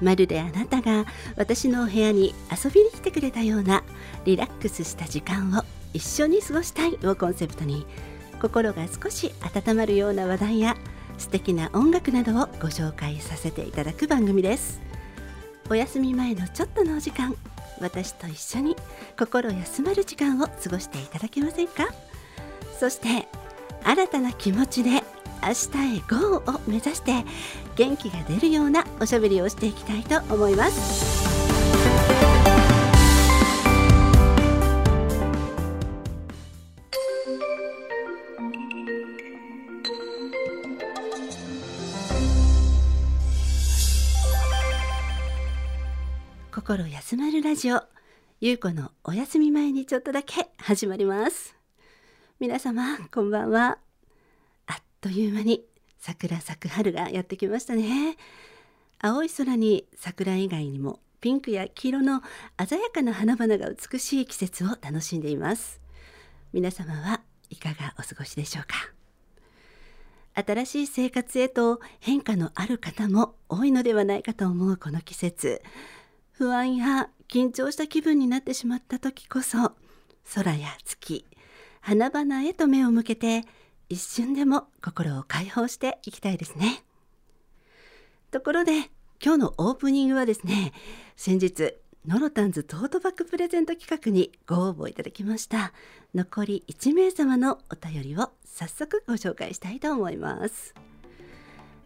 まるであなたが私のお部屋に遊びに来てくれたようなリラックスした時間を一緒に過ごしたいをコンセプトに心が少し温まるような話題や素敵な音楽などをご紹介させていただく番組です。お休み前のちょっとのお時間私と一緒に心休まる時間を過ごしていただけませんか？そして新たな気持ちで明日へ GO を目指して元気が出るようなおしゃべりをしていきたいと思います。心休まるラジオゆうこのお休み前にちょっとだけ始まります。皆様こんばんは。という間に桜咲く春がやってきましたね。青い空に桜以外にもピンクや黄色の鮮やかな花々が美しい季節を楽しんでいます。皆様はいかがお過ごしでしょうか。新しい生活へと変化のある方も多いのではないかと思うこの季節。不安や緊張した気分になってしまった時こそ空や月花々へと目を向けて一瞬でも心を解放していきたいですね。ところで今日のオープニングはですね先日ノロタンズトートバッグプレゼント企画にご応募いただきました。残り1名様のお便りを早速ご紹介したいと思います。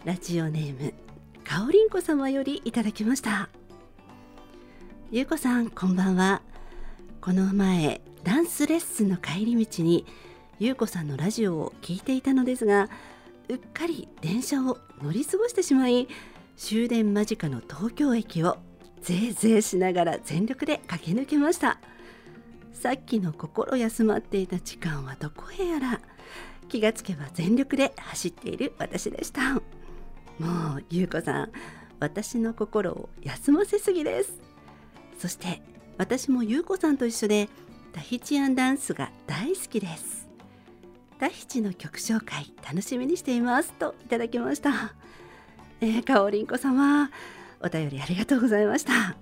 ラジオネームかおりんこ様よりいただきました。ゆうこさんこんばんは。この前ダンスレッスンの帰り道にゆうこさんのラジオを聞いていたのですがうっかり電車を乗り過ごしてしまい終電間近の東京駅をぜいぜいしながら全力で駆け抜けました。さっきの心休まっていた時間はどこへやら気がつけば全力で走っている私でした。もうゆうこさん私の心を休ませすぎです。そして私もゆうこさんと一緒でタヒチアンダンスが大好きです。タヒチの曲紹介楽しみにしていますといただきました。えー、かおりんこ様お便りありがとうございました。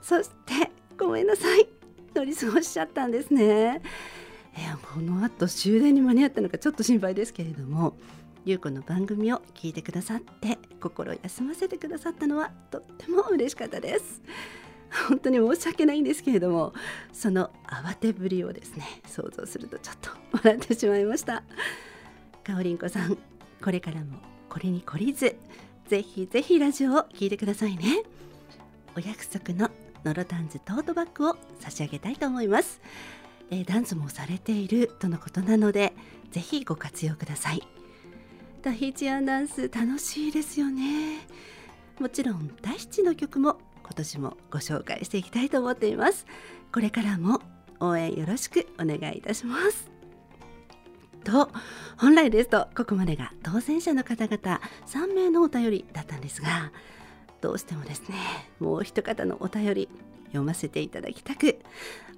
そしてごめんなさい。乗り過ごしちゃったんですね、えー、この後終電に間に合ったのかちょっと心配ですけれどもゆうこの番組を聞いてくださって心休ませてくださったのはとっても嬉しかったです。本当に申し訳ないんですけれどもその慌てぶりをですね想像するとちょっと笑ってしまいました。かおりんこさんこれからもこれに懲りずぜひぜひラジオを聴いてくださいね。お約束のノロタンズトートバッグを差し上げたいと思います、えー、ダンスもされているとのことなのでぜひご活用ください。タヒチアンダンス楽しいですよね。もちろん大七の曲も今年もご紹介していきたいと思っています。これからも応援よろしくお願いいたします。と本来ですとここまでが当選者の方々3名のお便りだったんですがどうしてもですねもう一方のお便り読ませていただきたく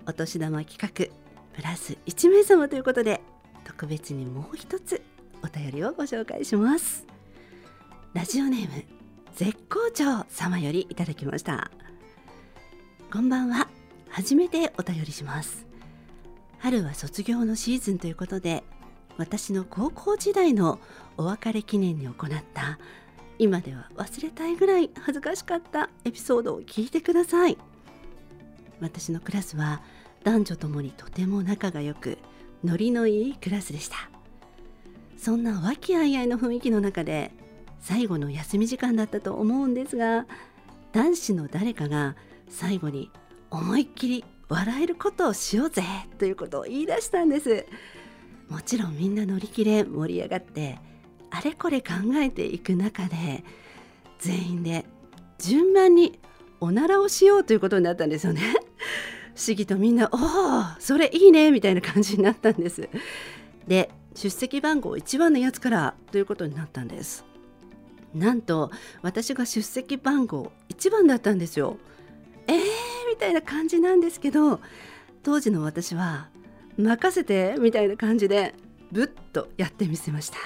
お年玉企画プラス1名様ということで特別にもう一つお便りをご紹介します。ラジオネーム絶好調様よりいただきました。こんばんは。初めてお便りします。春は卒業のシーズンということで私の高校時代のお別れ記念に行った今では忘れたいぐらい恥ずかしかったエピソードを聞いてください。私のクラスは男女ともにとても仲が良くノリのいいクラスでした。そんな和気あいあいの雰囲気の中で最後の休み時間だったと思うんですが男子の誰かが最後に思いっきり笑えることをしようぜということを言い出したんですもちろんみんな乗り切れ盛り上がってあれこれ考えていく中で全員で順番におならをしようということになったんですよね。不思議とみんな「おおそれいいね」みたいな感じになったんです。で出席番号1番のやつからということになったんです。なんと私が出席番号1番だったんですよ。えーみたいな感じなんですけど当時の私は「任せて」みたいな感じでぶっとやってみせました。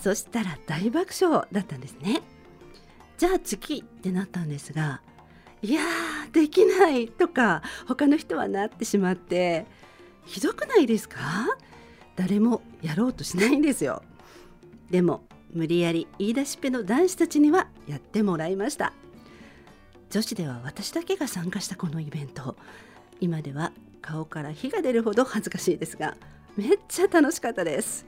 そしたら大爆笑だったんですね。じゃあ次ってなったんですがいやーできないとか他の人はなってしまってひどくないですか？誰もやろうとしないんですよ。でも無理やり言い出しっぺの男子たちにはやってもらいました。女子では私だけが参加したこのイベント。今では顔から火が出るほど恥ずかしいですがめっちゃ楽しかったです。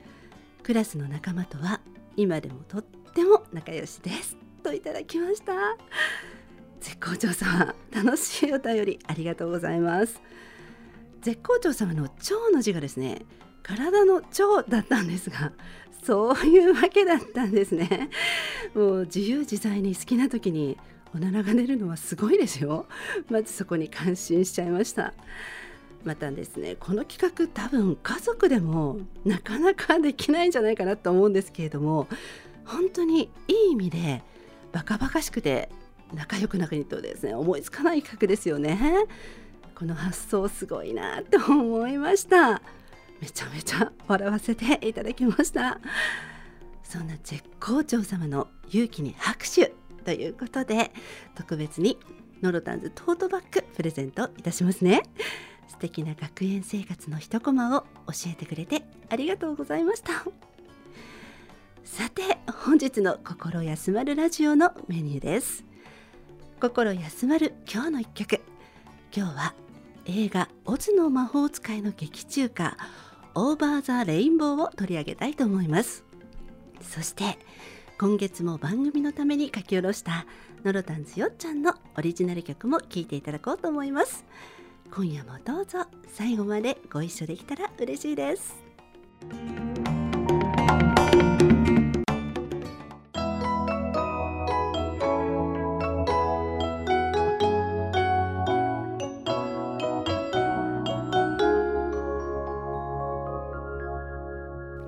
クラスの仲間とは今でもとっても仲良しです。といただきました。絶好調様楽しいお便りありがとうございます。絶好調様の腸の字がですね体の腸だったんですがそういうわけだったんですね。もう自由自在に好きな時におならが出るのはすごいですよ。まずそこに感心しちゃいました。またですねこの企画多分家族でもなかなかできないんじゃないかなと思うんですけれども本当にいい意味でバカバカしくて仲良くなるとですね思いつかない企画ですよね。この発想すごいなと思いました。めちゃめちゃ笑わせていただきました。そんな絶好調様の勇気に拍手ということで特別にノロタンズトートバッグプレゼントいたしますね。素敵な学園生活の一コマを教えてくれてありがとうございました。さて本日の心休まるラジオのメニューです。心休まる今日の一曲。今日は映画オズの魔法使いの劇中歌。Over the Rainbow を取り上げたいと思います。そして今月も番組のために書き下ろしたノロタンズよっちゃんのオリジナル曲も聴いていただこうと思います。今夜もどうぞ最後までご一緒できたら嬉しいです。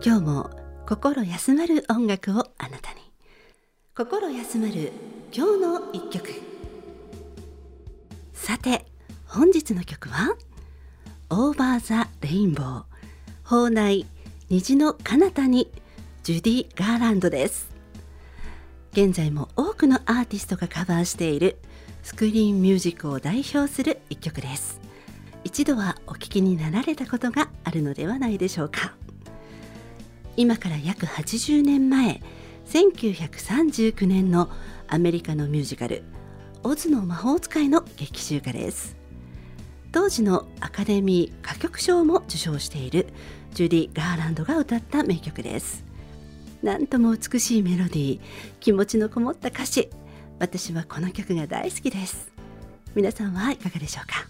今日も心休まる音楽をあなたに。心休まる今日の一曲。さて本日の曲は「オーバー・ザ・レインボー」放内虹の彼方にジュディ・ガーランドです。現在も多くのアーティストがカバーしているスクリーンミュージックを代表する一曲です。一度はお聴きになられたことがあるのではないでしょうか。今から約80年前1939年のアメリカのミュージカル「オズの魔法使い」の劇集歌です。当時のアカデミー歌曲賞も受賞しているジュディ・ガーランドが歌った名曲です。なんとも美しいメロディー気持ちのこもった歌詞私はこの曲が大好きです。皆さんはいかがでしょうか？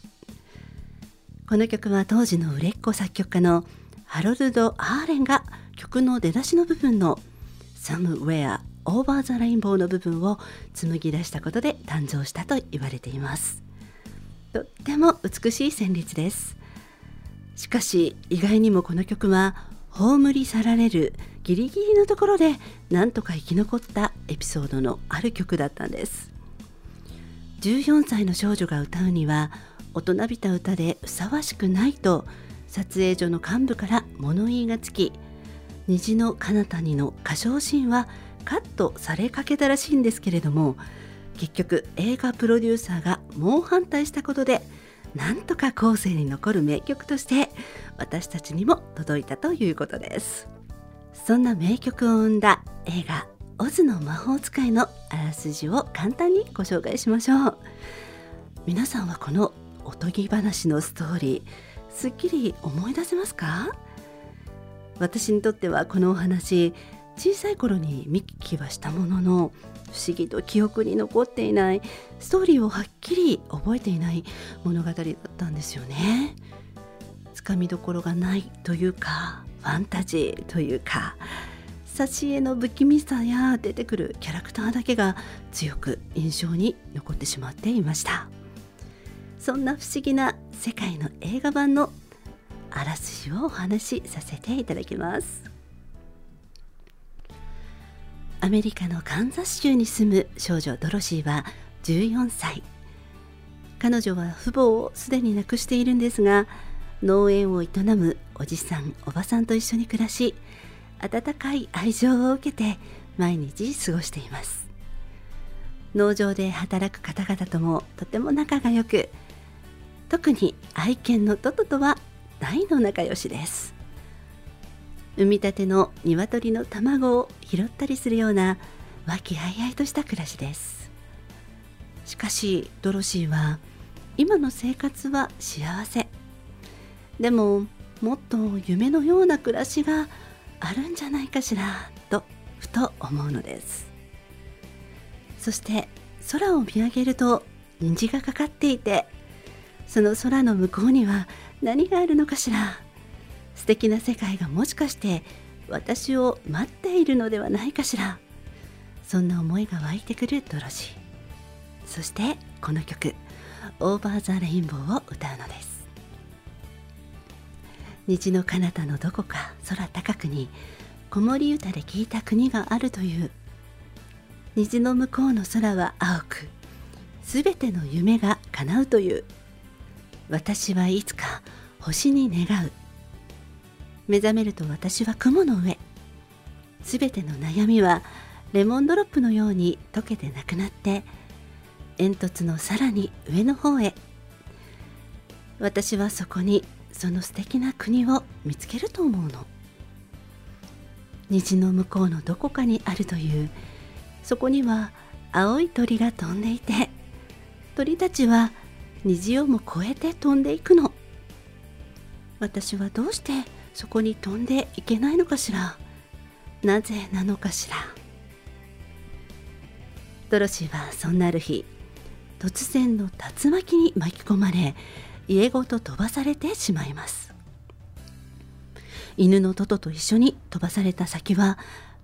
この曲は当時の売れっ子作曲家のハロルド・アーレンが曲の出だしの部分の Somewhere Over the Rainbow の部分を紡ぎ出したことで誕生したと言われています。とっても美しい旋律です。しかし意外にもこの曲は葬り去られるギリギリのところでなんとか生き残ったエピソードのある曲だったんです。14歳の少女が歌うには大人びた歌でふさわしくないと撮影所の幹部から物言いがつき虹の彼方にの歌唱シーンはカットされかけたらしいんですけれども結局映画プロデューサーが猛反対したことでなんとか後世に残る名曲として私たちにも届いたということです。そんな名曲を生んだ映画「オズの魔法使い」のあらすじを簡単にご紹介しましょう。皆さんはこのおとぎ話のストーリーすっきり思い出せますか？私にとってはこのお話小さい頃に見聞きはしたものの不思議と記憶に残っていないストーリーをはっきり覚えていない物語だったんですよね。つかみどころがないというかファンタジーというか挿絵の不気味さや出てくるキャラクターだけが強く印象に残ってしまっていましたそんな不思議な世界の映画版のあらすじをお話しさせていただきます。アメリカのカンザス州に住む少女ドロシーは14歳。彼女は父母をすでに亡くしているんですが農園を営むおじさんおばさんと一緒に暮らし温かい愛情を受けて毎日過ごしています。農場で働く方々ともとても仲が良く特に愛犬のトトとは大の仲良しです。産みたての鶏の卵を拾ったりするような和気あいあいとした暮らしです。しかしドロシーは今の生活は幸せ。でももっと夢のような暮らしがあるんじゃないかしらとふと思うのです。そして空を見上げると虹がかかっていてその空の向こうには何があるのかしら？素敵な世界がもしかして私を待っているのではないかしら？そんな思いが湧いてくるドロシー。そしてこの曲「オーバー・ザ・レインボー」を歌うのです。虹の彼方のどこか空高くに子守歌で聞いた国があるという虹の向こうの空は青くすべての夢が叶うという私はいつか星に願う。目覚めると私は雲の上。すべての悩みはレモンドロップのように溶けてなくなって煙突のさらに上の方へ。私はそこにその素敵な国を見つけると思うの。虹の向こうのどこかにあるという。そこには青い鳥が飛んでいて鳥たちは虹をも越えて飛んでいくの。私はどうしてそこに飛んでいけないのかしら？なぜなのかしら？ドロシーはそんなある日突然の竜巻に巻き込まれ家ごと飛ばされてしまいます。犬のトトと一緒に飛ばされた先は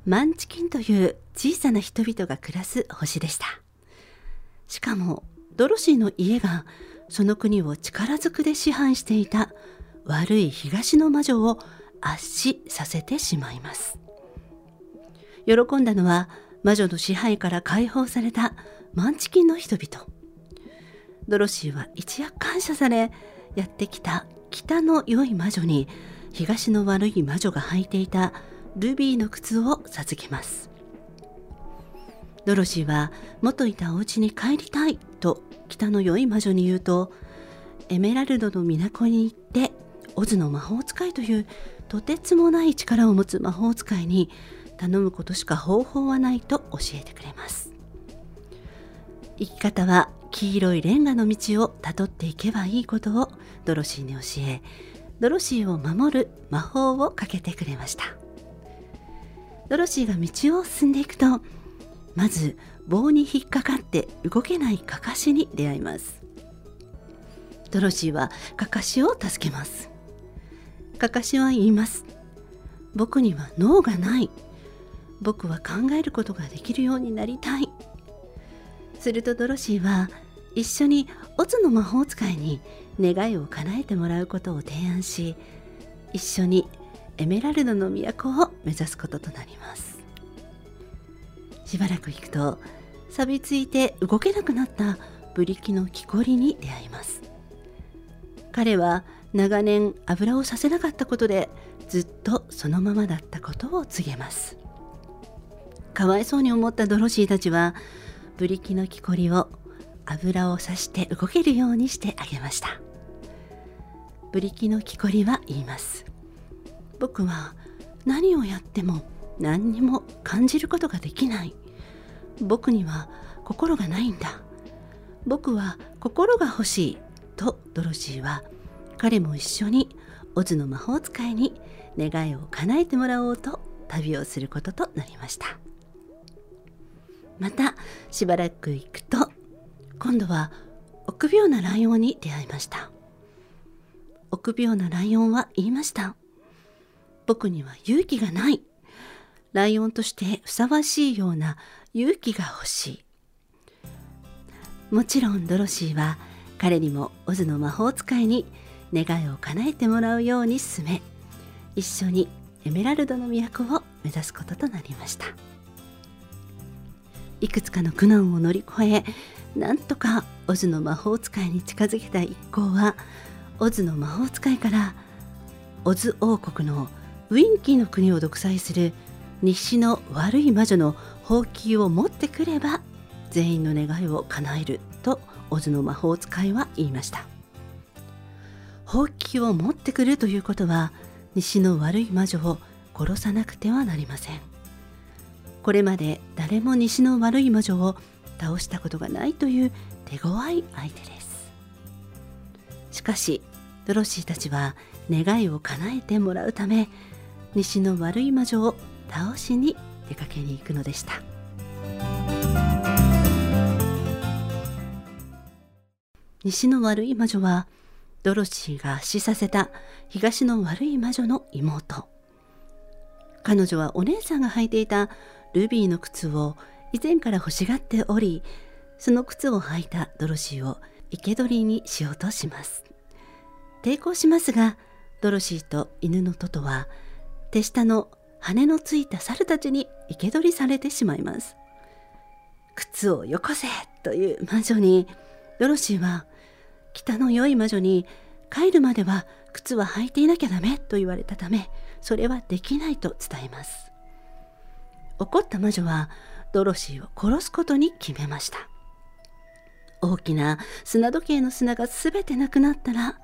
マンチキンという小さな人々が暮らす星でした。しかもドロシーの家がその国を力ずくで支配していた悪い東の魔女を圧死させてしまいます。喜んだのは魔女の支配から解放されたマンチキンの人々。ドロシーは一躍感謝されやってきた北の良い魔女に東の悪い魔女が履いていたルビーの靴を授けます。ドロシーは元いたお家に帰りたいと北の良い魔女に言うとエメラルドの都に行ってオズの魔法使いというとてつもない力を持つ魔法使いに頼むことしか方法はないと教えてくれます。生き方は黄色いレンガの道をたどっていけばいいことをドロシーに教えドロシーを守る魔法をかけてくれました。ドロシーが道を進んでいくとまず棒に引っかかって動けないカカシに出会います。ドロシーはカカシを助けます。カカシは言います。僕には脳がない。僕は考えることができるようになりたい。するとドロシーは一緒にオズの魔法使いに願いを叶えてもらうことを提案し一緒にエメラルドの都を目指すこととなります。しばらく行くと錆びついて動けなくなったブリキの木こりに出会います。彼は長年油をさせなかったことでずっとそのままだったことを告げます。かわいそうに思ったドロシーたちはブリキの木こりを油をさして動けるようにしてあげました。ブリキの木こりは言います。僕は何をやっても何にも感じることができない。僕には心がないんだ。僕は心が欲しい。とドロシーは彼も一緒にオズの魔法使いに願いを叶えてもらおうと旅をすることとなりました。またしばらく行くと今度は臆病なライオンに出会いました。臆病なライオンは言いました。僕には勇気がない。ライオンとしてふさわしいような勇気が欲しい。もちろんドロシーは彼にもオズの魔法使いに願いを叶えてもらうように進め一緒にエメラルドの都を目指すこととなりました。いくつかの苦難を乗り越えなんとかオズの魔法使いに近づけた一行はオズの魔法使いからオズ王国のウィンキーの国を独裁する西の悪い魔女のほうきを持ってくれば全員の願いを叶えるとオズの魔法使いは言いました。ほうきを持ってくるということは西の悪い魔女を殺さなくてはなりません。これまで誰も西の悪い魔女を倒したことがないという手強い相手です。しかしドロシーたちは願いを叶えてもらうため西の悪い魔女を倒しに出かけに行くのでした。西の悪い魔女はドロシーが死させた東の悪い魔女の妹。彼女はお姉さんが履いていたルビーの靴を以前から欲しがっておりその靴を履いたドロシーを生け捕りにしようとします。抵抗しますがドロシーと犬のトトは手下の羽のついた猿たちに生け捕りされてしまいます。靴をよこせという魔女にドロシーは北の良い魔女に帰るまでは靴は履いていなきゃダメと言われたためそれはできないと伝えます。怒った魔女はドロシーを殺すことに決めました。大きな砂時計の砂が全てなくなったら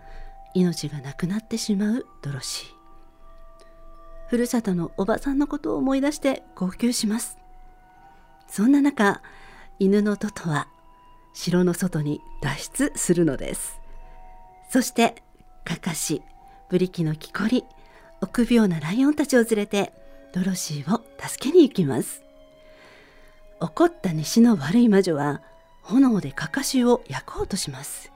命がなくなってしまうドロシー。ふるさとのおばさんのことを思い出して号泣します。そんな中犬のトトは城の外に脱出するのです。そしてカカシブリキの木こり臆病なライオンたちを連れてドロシーを助けに行きます。怒った西の悪い魔女は炎でカカシを焼こうとします。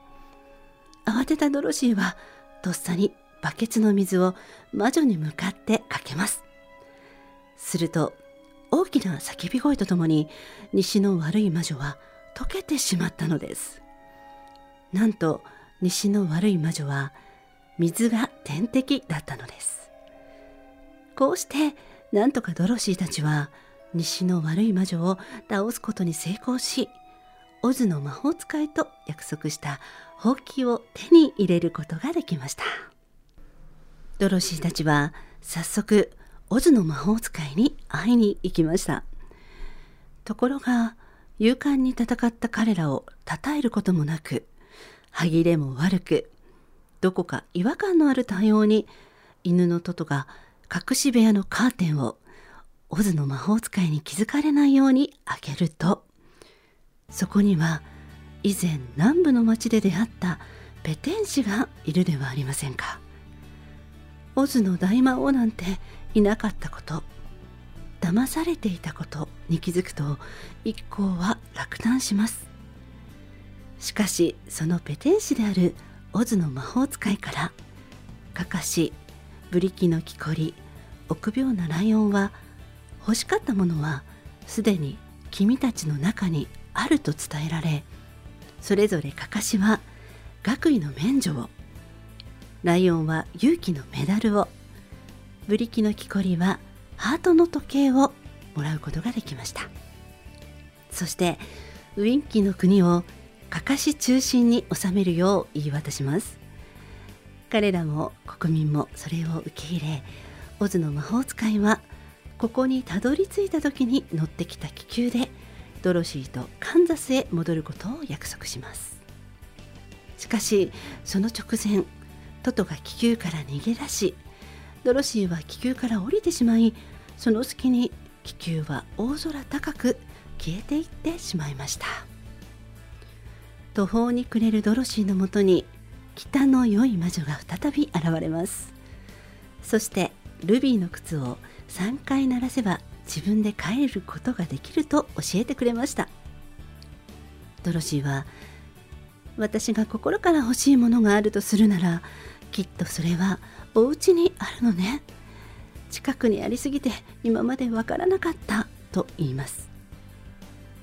慌てたドロシーはとっさにバケツの水を魔女に向かってかけます。すると大きな叫び声とともに西の悪い魔女は溶けてしまったのです。なんと西の悪い魔女は水が天敵だったのです。こうしてなんとかドロシーたちは西の悪い魔女を倒すことに成功しオズの魔法使いと約束したほうきを手に入れることができました。ドロシーたちは早速オズの魔法使いに会いに行きました。ところが勇敢に戦った彼らを称えることもなく歯切れも悪くどこか違和感のある対応に犬のトトが隠し部屋のカーテンをオズの魔法使いに気づかれないように開けるとそこには以前南部の町で出会ったペテン師がいるではありませんか。オズの大魔王なんていなかったこと騙されていたことに気づくと一行は落胆します。しかしそのペテン師であるオズの魔法使いからカカシブリキの木こり臆病なライオンは欲しかったものはすでに君たちの中にあると伝えられそれぞれカカシは学位の免除をライオンは勇気のメダルをブリキの木こりはハートの時計をもらうことができました。そしてウィンキーの国をかかし中心に収めるよう言い渡します。彼らも国民もそれを受け入れオズの魔法使いはここにたどり着いた時に乗ってきた気球でドロシーとカンザスへ戻ることを約束します。しかしその直前トトが気球から逃げ出しドロシーは気球から降りてしまいその隙に気球は大空高く消えていってしまいました。途方に暮れるドロシーのもとに北の良い魔女が再び現れます。そしてルビーの靴を3回鳴らせば自分で帰ることができると教えてくれました。ドロシーは私が心から欲しいものがあるとするならきっとそれはお家にあるのね。近くにありすぎて今までわからなかったと言います。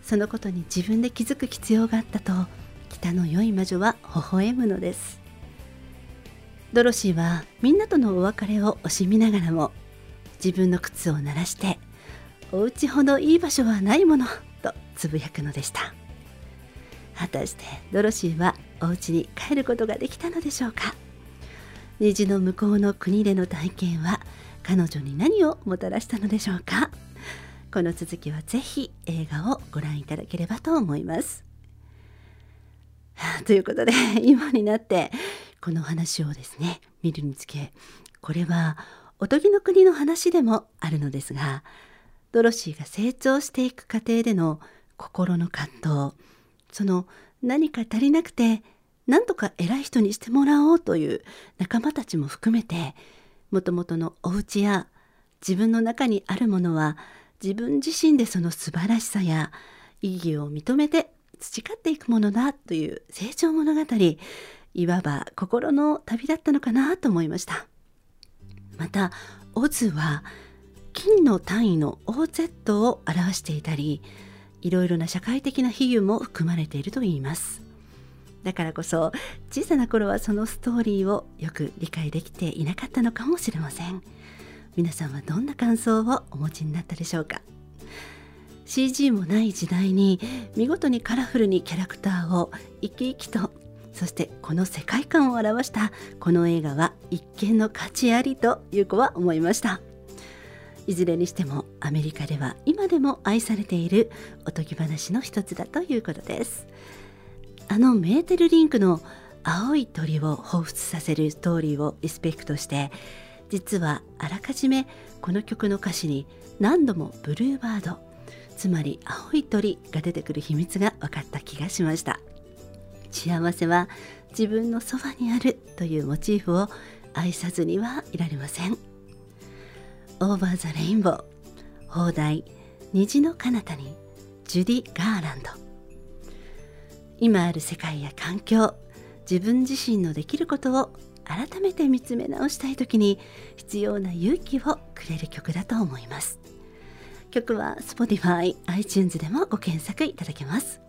そのことに自分で気づく必要があったと北の良い魔女は微笑むのです。ドロシーはみんなとのお別れを惜しみながらも自分の靴を鳴らしてお家ほどいい場所はないものとつぶやくのでした。果たしてドロシーはお家に帰ることができたのでしょうか。虹の向こうの国での体験は彼女に何をもたらしたのでしょうか？この続きはぜひ映画をご覧いただければと思います。ということで 今になってこの話をですね見るにつけこれはおとぎの国の話でもあるのですがドロシーが成長していく過程での心の葛藤その何か足りなくて何とか偉い人にしてもらおうという仲間たちも含めてもともとのお家や自分の中にあるものは自分自身でその素晴らしさや意義を認めて培っていくものだという成長物語いわば心の旅だったのかなと思いました。またオズは金の単位の OZ を表していたりいろいろな社会的な比喩も含まれているといいます。だからこそ小さな頃はそのストーリーをよく理解できていなかったのかもしれません。皆さんはどんな感想をお持ちになったでしょうか？CG もない時代に見事にカラフルにキャラクターを生き生きとそしてこの世界観を表したこの映画は一見の価値ありという子は思いました。いずれにしてもアメリカでは今でも愛されているおとぎ話の一つだということです。あのメーテルリンクの青い鳥を彷彿させるストーリーをリスペクトして実はあらかじめこの曲の歌詞に何度もブルーバードつまり青い鳥が出てくる秘密が分かった気がしました。幸せは自分のそばにあるというモチーフを愛さずにはいられません。オーバー・ザ・レインボー放題虹の彼方にジュディ・ガーランド。今ある世界や環境自分自身のできることを改めて見つめ直したい時に必要な勇気をくれる曲だと思います。曲は Spotify、iTunes でもご検索いただけます。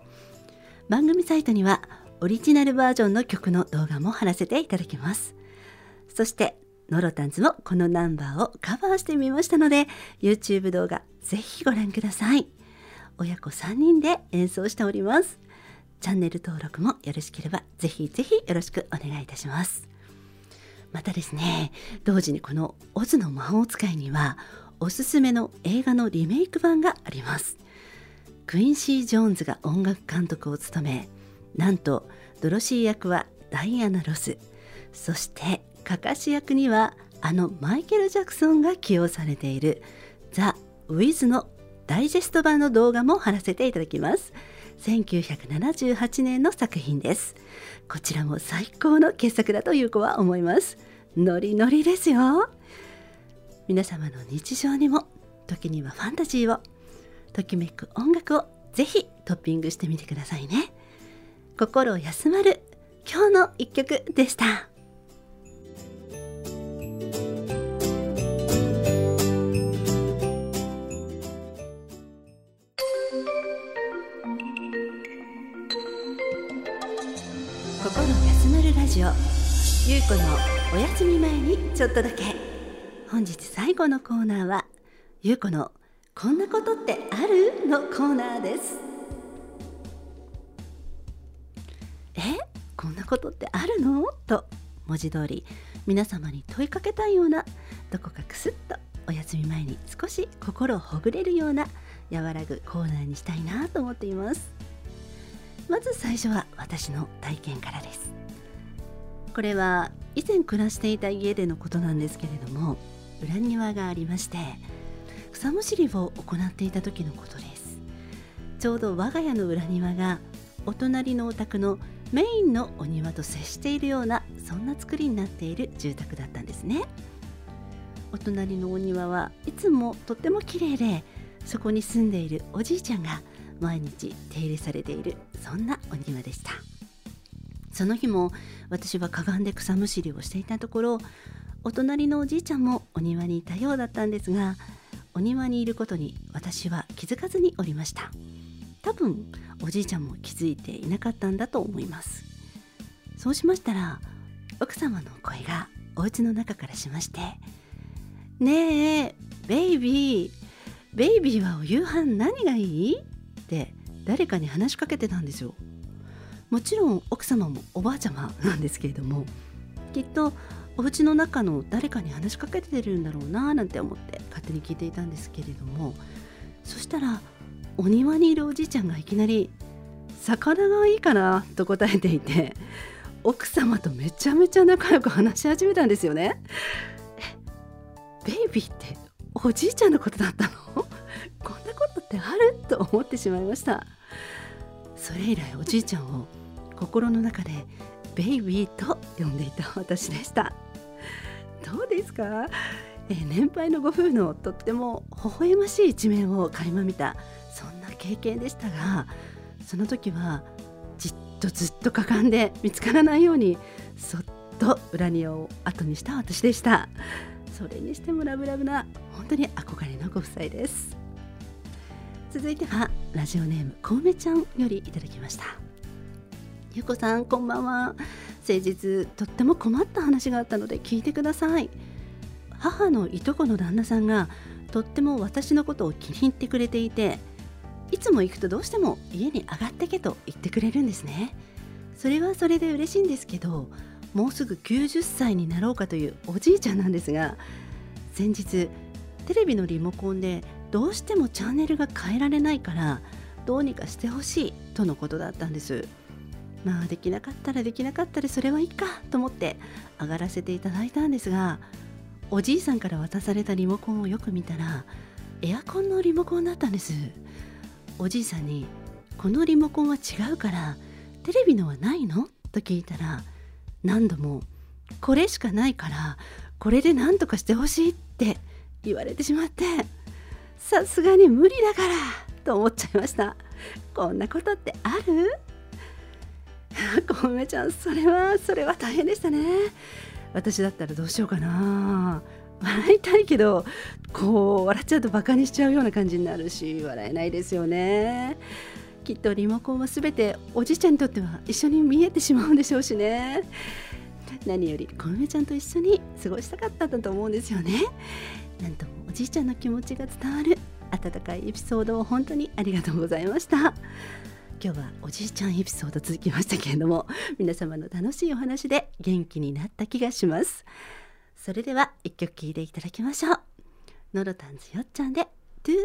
番組サイトにはオリジナルバージョンの曲の動画も貼らせていただきます。そしてノロタンズもこのナンバーをカバーしてみましたので YouTube 動画ぜひご覧ください。親子3人で演奏しております。チャンネル登録もよろしければぜひぜひよろしくお願いいたします。またですね同時にこのオズの魔法使いにはおすすめの映画のリメイク版があります。クインシー・ジョーンズが音楽監督を務めなんとドロシー役はダイアナ・ロス。そしてカカシ役にはあのマイケル・ジャクソンが起用されているザ・ウィズのダイジェスト版の動画も貼らせていただきます。1978年の作品です。こちらも最高の傑作だという子は思います。ノリノリですよ。皆様の日常にも時にはファンタジーをときめく音楽をぜひトッピングしてみてくださいね。心休まる今日の一曲でした。ジオ。ゆうこのお休み前にちょっとだけ。本日最後のコーナーはゆうこのこんなことってある？のコーナーです。え？こんなことってあるの？と文字通り皆様に問いかけたいようなどこかくすっとお休み前に少し心をほぐれるような和らぐコーナーにしたいなと思っています。まず最初は私の体験からです。これは以前暮らしていた家でのことなんですけれども裏庭がありまして草むしりを行っていた時のことです。ちょうど我が家の裏庭がお隣のお宅のメインのお庭と接しているようなそんな作りになっている住宅だったんですね。お隣のお庭はいつもとっても綺麗でそこに住んでいるおじいちゃんが毎日手入れされているそんなお庭でした。その日も私はかがんで草むしりをしていたところお隣のおじいちゃんもお庭にいたようだったんですがお庭にいることに私は気づかずにおりました。多分おじいちゃんも気づいていなかったんだと思います。そうしましたら奥様の声がお家の中からしまして「ねえベイビーベイビーはお夕飯何がいい?」って誰かに話しかけてたんですよ。もちろん奥様もおばあちゃまなんですけれどもきっとお家の中の誰かに話しかけてるんだろうななんて思って勝手に聞いていたんですけれどもそしたらお庭にいるおじいちゃんがいきなり「魚がいいかな?」と答えていて奥様とめちゃめちゃ仲良く話し始めたんですよね。ベイビーっておじいちゃんのことだったのこんなことってある？と思ってしまいましたそれ以来おじいちゃんを心の中でベイビーと呼んでいた私でした。どうですか、え年配のご夫婦のとっても微笑ましい一面を垣間見たそんな経験でしたがその時はじっとずっとかかんで見つからないようにそっと裏庭を後にした私でした。それにしてもラブラブな本当に憧れのご夫妻です。続いてはラジオネームこうめちゃんよりいただきました。ゆこさんこんばんは。先日とっても困った話があったので聞いてください。母のいとこの旦那さんがとっても私のことを気に入ってくれていていつも行くとどうしても家に上がってけと言ってくれるんですね。それはそれで嬉しいんですけどもうすぐ90歳になろうかというおじいちゃんなんですが先日テレビのリモコンでどうしてもチャンネルが変えられないからどうにかしてほしいとのことだったんです。まあできなかったらできなかったらそれはいいかと思って上がらせていただいたんですがおじいさんから渡されたリモコンをよく見たらエアコンのリモコンだったんです。おじいさんに「このリモコンは違うからテレビのはないの?」と聞いたら何度も「これしかないからこれで何とかしてほしい」って言われてしまってさすがに無理だからと思っちゃいましたこんなことってある？小梅ちゃんそれはそれは大変でしたね。私だったらどうしようかな。笑いたいけどこう笑っちゃうとバカにしちゃうような感じになるし笑えないですよね。きっとリモコンは全ておじいちゃんにとっては一緒に見えてしまうんでしょうしね。何より小梅ちゃんと一緒に過ごしたかったんだと思うんですよね。なんともおじいちゃんの気持ちが伝わる温かいエピソードを本当にありがとうございました。今日はおじいちゃんエピソード続きましたけれども皆様の楽しいお話で元気になった気がします。それでは一曲聴いていただきましょう。のろたんずよっちゃんでトゥ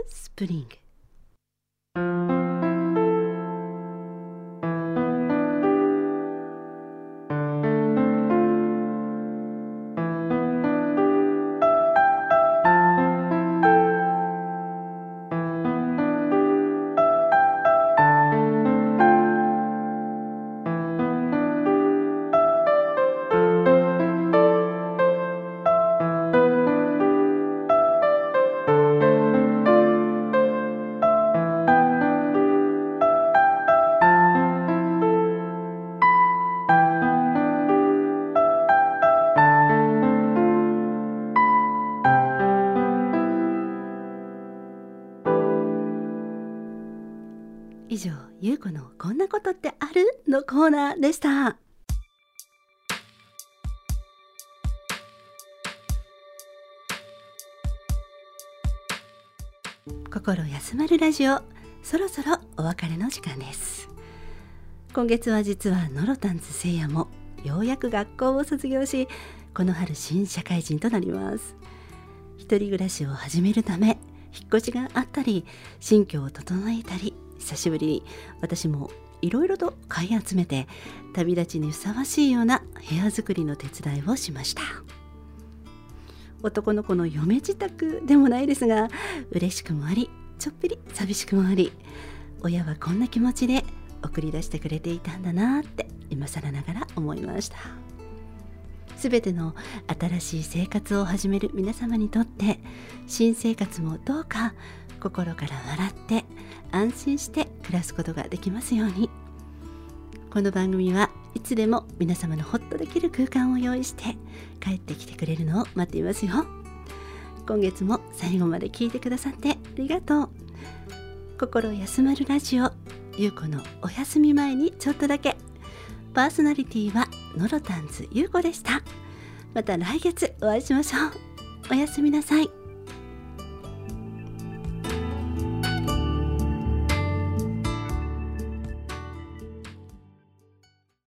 コーナーでした。心休まるラジオそろそろお別れの時間です。今月は実はノロタンズせいやもようやく学校を卒業しこの春新社会人となります。一人暮らしを始めるため引っ越しがあったり新居を整えたり久しぶりに私もいろいろと買い集めて旅立ちにふさわしいような部屋作りの手伝いをしました。男の子の嫁自宅でもないですが嬉しくもありちょっぴり寂しくもあり親はこんな気持ちで送り出してくれていたんだなって今更ながら思いました。全ての新しい生活を始める皆様にとって新生活もどうか心から笑って安心して暮らすことができますように。この番組はいつでも皆様のホッとできる空間を用意して帰ってきてくれるのを待っていますよ。今月も最後まで聞いてくださってありがとう。心休まるラジオゆうこのお休み前にちょっとだけ。パーソナリティはノロタンズゆうこでした。また来月お会いしましょう。おやすみなさい。